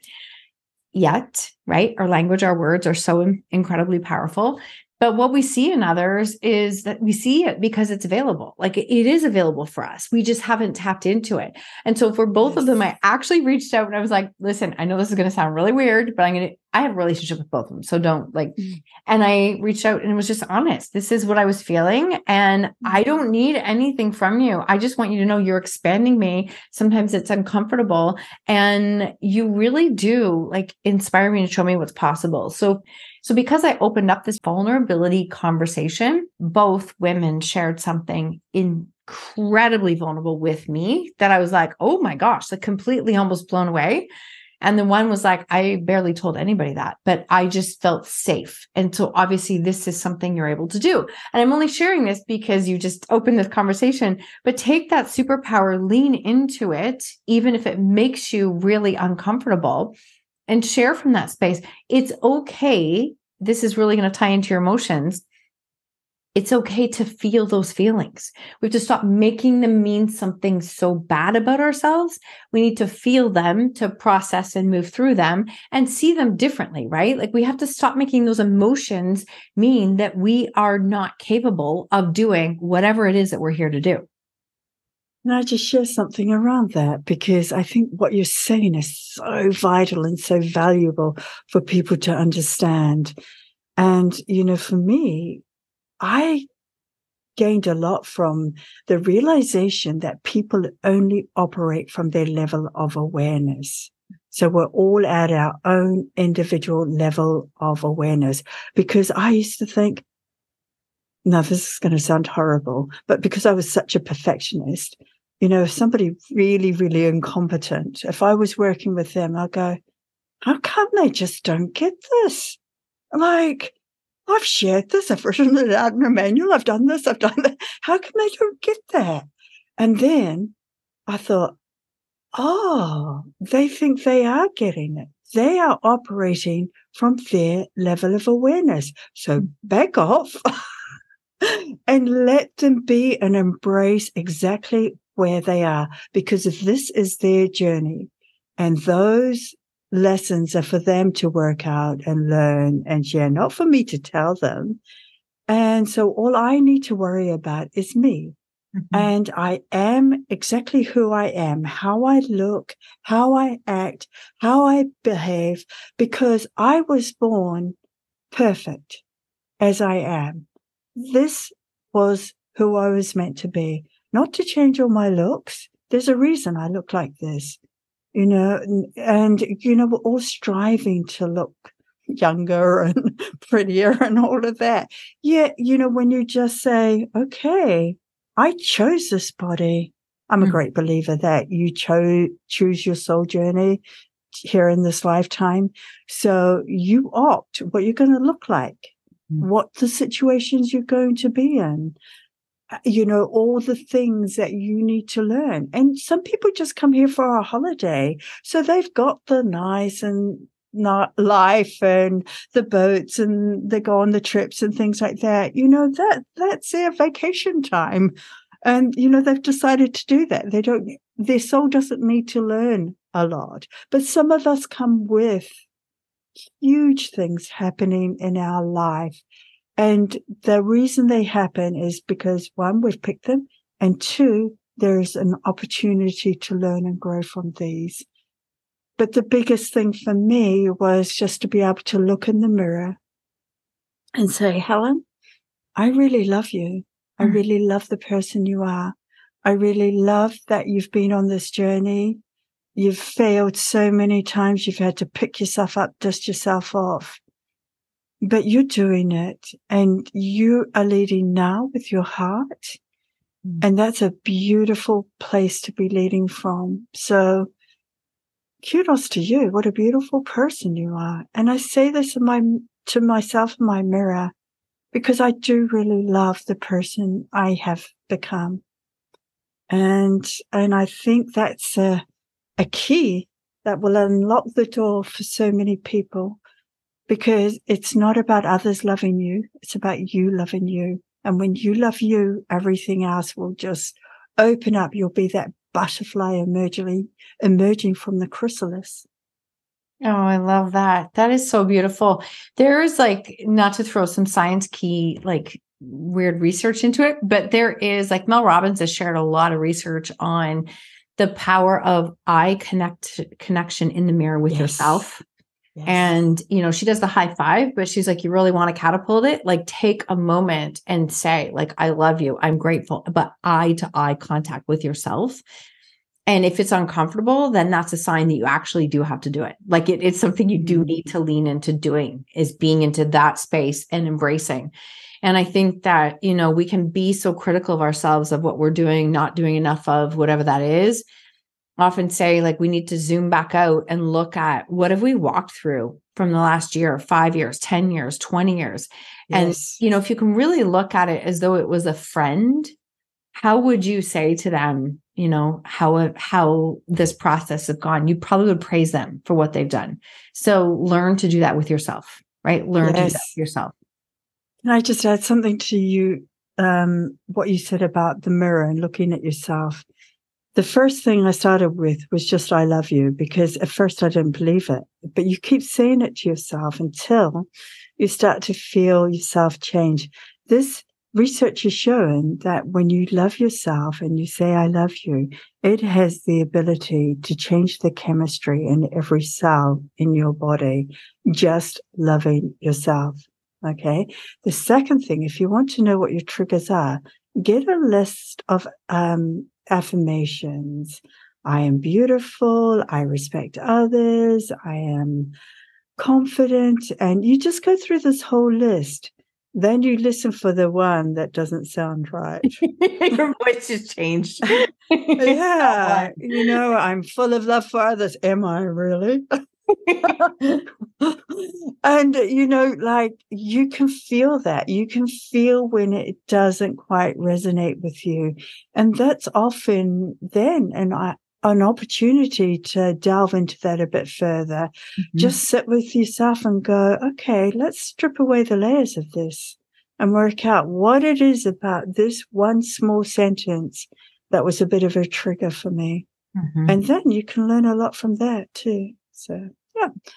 yet, right? Our language, our words are so incredibly powerful. But what we see in others is that we see it because it's available. Like it is available for us. We just haven't tapped into it. And so for both yes. of them, I actually reached out and I was like, listen, I know this is going to sound really weird, but I'm going to, I have a relationship with both of them. So don't like, mm-hmm. and I reached out and it was just honest. This is what I was feeling. And mm-hmm. I don't need anything from you. I just want you to know you're expanding me. Sometimes it's uncomfortable and you really do like inspire me to show me what's possible. So so, because I opened up this vulnerability conversation, both women shared something incredibly vulnerable with me that I was like, oh my gosh, like completely almost blown away. And the one was like, I barely told anybody that, but I just felt safe. And so obviously, this is something you're able to do. And I'm only sharing this because you just opened this conversation, but take that superpower, lean into it, even if it makes you really uncomfortable and share from that space. It's okay. This is really going to tie into your emotions. It's okay to feel those feelings. We have to stop making them mean something so bad about ourselves. We need to feel them to process and move through them and see them differently, right? Like we have to stop making those emotions mean that we are not capable of doing whatever it is that we're here to do. And I just share something around that because I think what you're saying is so vital and so valuable for people to understand. And, you know, for me, I gained a lot from the realization that people only operate from their level of awareness. So we're all at our own individual level of awareness because I used to think, now this is going to sound horrible, but because I was such a perfectionist, you know, if somebody really, really incompetent, if I was working with them, I'd go, how come they just don't get this? Like, I've shared this, I've written it out in a manual, I've done this, I've done that. How come they don't get that? And then I thought, oh, they think they are getting it. They are operating from their level of awareness. So back off. [LAUGHS] and let them be and embrace exactly where they are. Because this is their journey and those lessons are for them to work out and learn and share, not for me to tell them. And so all I need to worry about is me. Mm-hmm. And I am exactly who I am, how I look, how I act, how I behave, because I was born perfect as I am this was who I was meant to be, not to change all my looks. There's a reason I look like this, you know, and, you know, we're all striving to look younger [LAUGHS] and prettier and all of that. Yet, you know, when you just say, okay, I chose this body. I'm a mm. great believer that you chose, choose your soul journey here in this lifetime. So you opt what you're going to look like. Mm. what the situations you're going to be in, Uh, you know, all the things that you need to learn. And some people just come here for a holiday. So they've got the nice and not life and the boats and they go on the trips and things like that. You know, that that's their vacation time. And, you know, they've decided to do that. They don't, their soul doesn't need to learn a lot. But some of us come with huge things happening in our life. And the reason they happen is because one, we've picked them, and two, there's an opportunity to learn and grow from these. But the biggest thing for me was just to be able to look in the mirror and say, Helen, I really love you. I mm. really love the person you are. I really love that you've been on this journey. You've failed so many times. You've had to pick yourself up, dust yourself off, but you're doing it and you are leading now with your heart. Mm. And that's a beautiful place to be leading from. So kudos to you. What a beautiful person you are. And I say this in my, to myself in my mirror because I do really love the person I have become. And, and I think that's a, a key that will unlock the door for so many people because it's not about others loving you. It's about you loving you. And when you love you, everything else will just open up. You'll be that butterfly emerging, emerging from the chrysalis. Oh, I love that. That is so beautiful. There's like, not to throw some science key, like weird research into it, but there is like Mel Robbins has shared a lot of research on the power of eye connect connection in the mirror with yes. yourself. Yes. And, you know, she does the high five, but she's like, you really want to catapult it? Like, take a moment and say, like, I love you. I'm grateful, but eye to eye contact with yourself. And if it's uncomfortable, then that's a sign that you actually do have to do it. Like it, it's something you do mm-hmm. need to lean into doing is being into that space and embracing. And I think that, you know, we can be so critical of ourselves of what we're doing, not doing enough of, whatever that is. Often say, like, we need to zoom back out and look at what have we walked through from the last year, five years, 10 years, 20 years. Yes. And, you know, if you can really look at it as though it was a friend, how would you say to them, you know, how how this process has gone? You probably would praise them for what they've done. So learn to do that with yourself, right? Learn yes. to do that yourself. Can I just add something to you? Um, what you said about the mirror and looking at yourself. The first thing I started with was just I love you because at first I didn't believe it, but you keep saying it to yourself until you start to feel yourself change. This research has shown that when you love yourself and you say, I love you, it has the ability to change the chemistry in every cell in your body, just loving yourself. Okay. The second thing, if you want to know what your triggers are, get a list of um, affirmations. I am beautiful. I respect others. I am confident. And you just go through this whole list. Then you listen for the one that doesn't sound right. [LAUGHS] Your voice has changed. [LAUGHS] yeah. you know, I'm full of love for others. Am I really? [LAUGHS] [LAUGHS] and you know like you can feel that you can feel when it doesn't quite resonate with you and that's often then an an opportunity to delve into that a bit further mm-hmm. just sit with yourself and go okay let's strip away the layers of this and work out what it is about this one small sentence that was a bit of a trigger for me mm-hmm. and then you can learn a lot from that too so.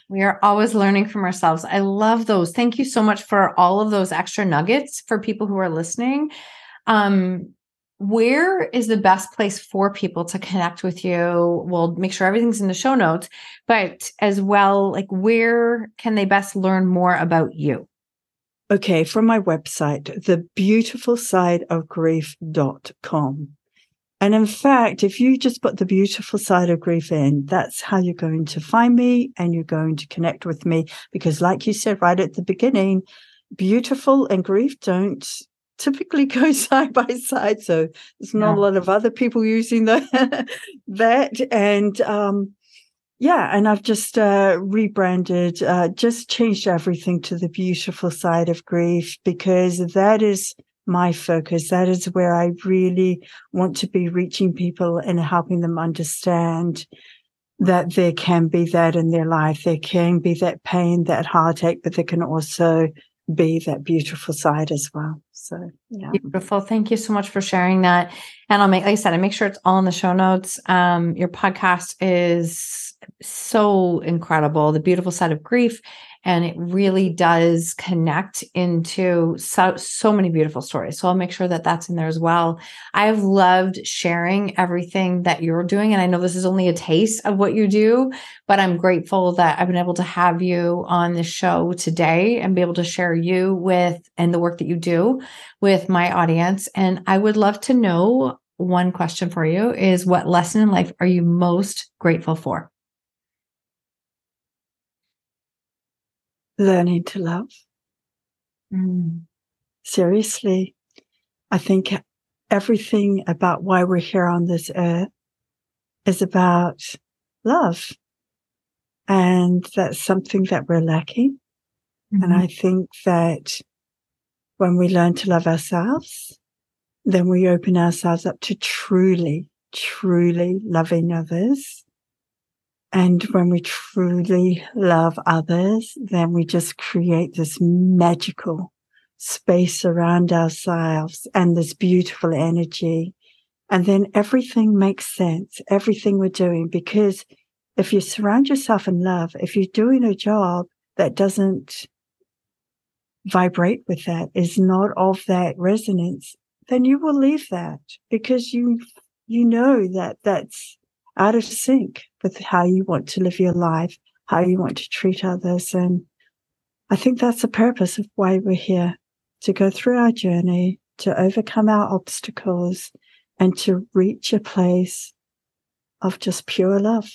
We are always learning from ourselves. I love those. Thank you so much for all of those extra nuggets for people who are listening. Um, where is the best place for people to connect with you? We'll make sure everything's in the show notes, but as well, like where can they best learn more about you? Okay, from my website, thebeautifulsideofgrief.com. And in fact, if you just put the beautiful side of grief in, that's how you're going to find me and you're going to connect with me. Because, like you said right at the beginning, beautiful and grief don't typically [LAUGHS] go side by side. So there's not yeah. a lot of other people using the, [LAUGHS] that. And, um, yeah, and I've just uh, rebranded, uh, just changed everything to the beautiful side of grief because that is my focus. That is where I really want to be reaching people and helping them understand that there can be that in their life. There can be that pain, that heartache, but there can also be that beautiful side as well. So, yeah. Beautiful. Thank you so much for sharing that. And I'll make, like I said, I make sure it's all in the show notes. Um, your podcast is so incredible. The beautiful side of grief and it really does connect into so so many beautiful stories. So i'll make sure that that's in there as well. I've loved sharing everything that you're doing and i know this is only a taste of what you do but i'm grateful that i've been able to have you on the show today and be able to share you with and the work that you do with my audience. And i would love to know one question for you is what lesson in life are you most grateful for learning to love. Mm. Seriously, I think everything about why we're here on this earth is about love. And that's something that we're lacking. Mm-hmm. And I think that when we learn to love ourselves, then we open ourselves up to truly, truly loving others and when we truly love others, then we just create this magical space around ourselves and this beautiful energy. And then everything makes sense, everything we're doing, because if you surround yourself in love, if you're doing a job that doesn't vibrate with that, is not of that resonance, then you will leave that because you, you know that that's out of sync with how you want to live your life, how you want to treat others. And I think that's the purpose of why we're here to go through our journey, to overcome our obstacles, and to reach a place of just pure love.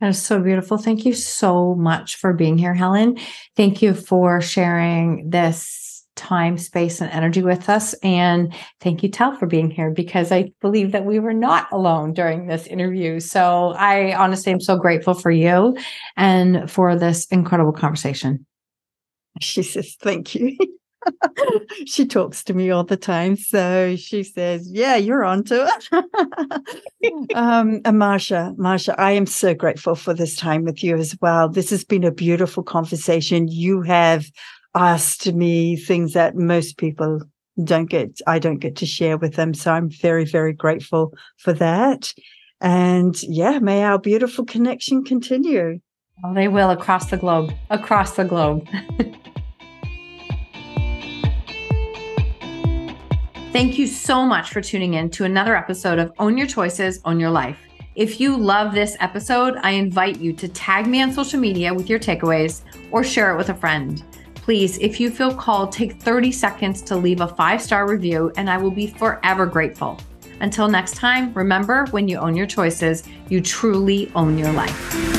That is so beautiful. Thank you so much for being here, Helen. Thank you for sharing this time, space, and energy with us. And thank you, Tahl, for being here because I believe that we were not alone during this interview. So I honestly am so grateful for you and for this incredible conversation. [LAUGHS] She says, Thank you. [LAUGHS] she talks to me all the time. So she says, Yeah, you're on to it. [LAUGHS] um, and Marsha, Marsha, I am so grateful for this time with you as well. This has been a beautiful conversation. You have asked me things that most people don't get, I don't get to share with them. So I'm very, very grateful for that. And yeah, may our beautiful connection continue. Oh, they will across the globe, across the globe. [LAUGHS] Thank you so much for tuning in to another episode of Own Your Choices, Own Your Life. If you love this episode, I invite you to tag me on social media with your takeaways or share it with a friend please, if you feel called, take 30 seconds to leave a five star review, and I will be forever grateful. Until next time, remember when you own your choices, you truly own your life.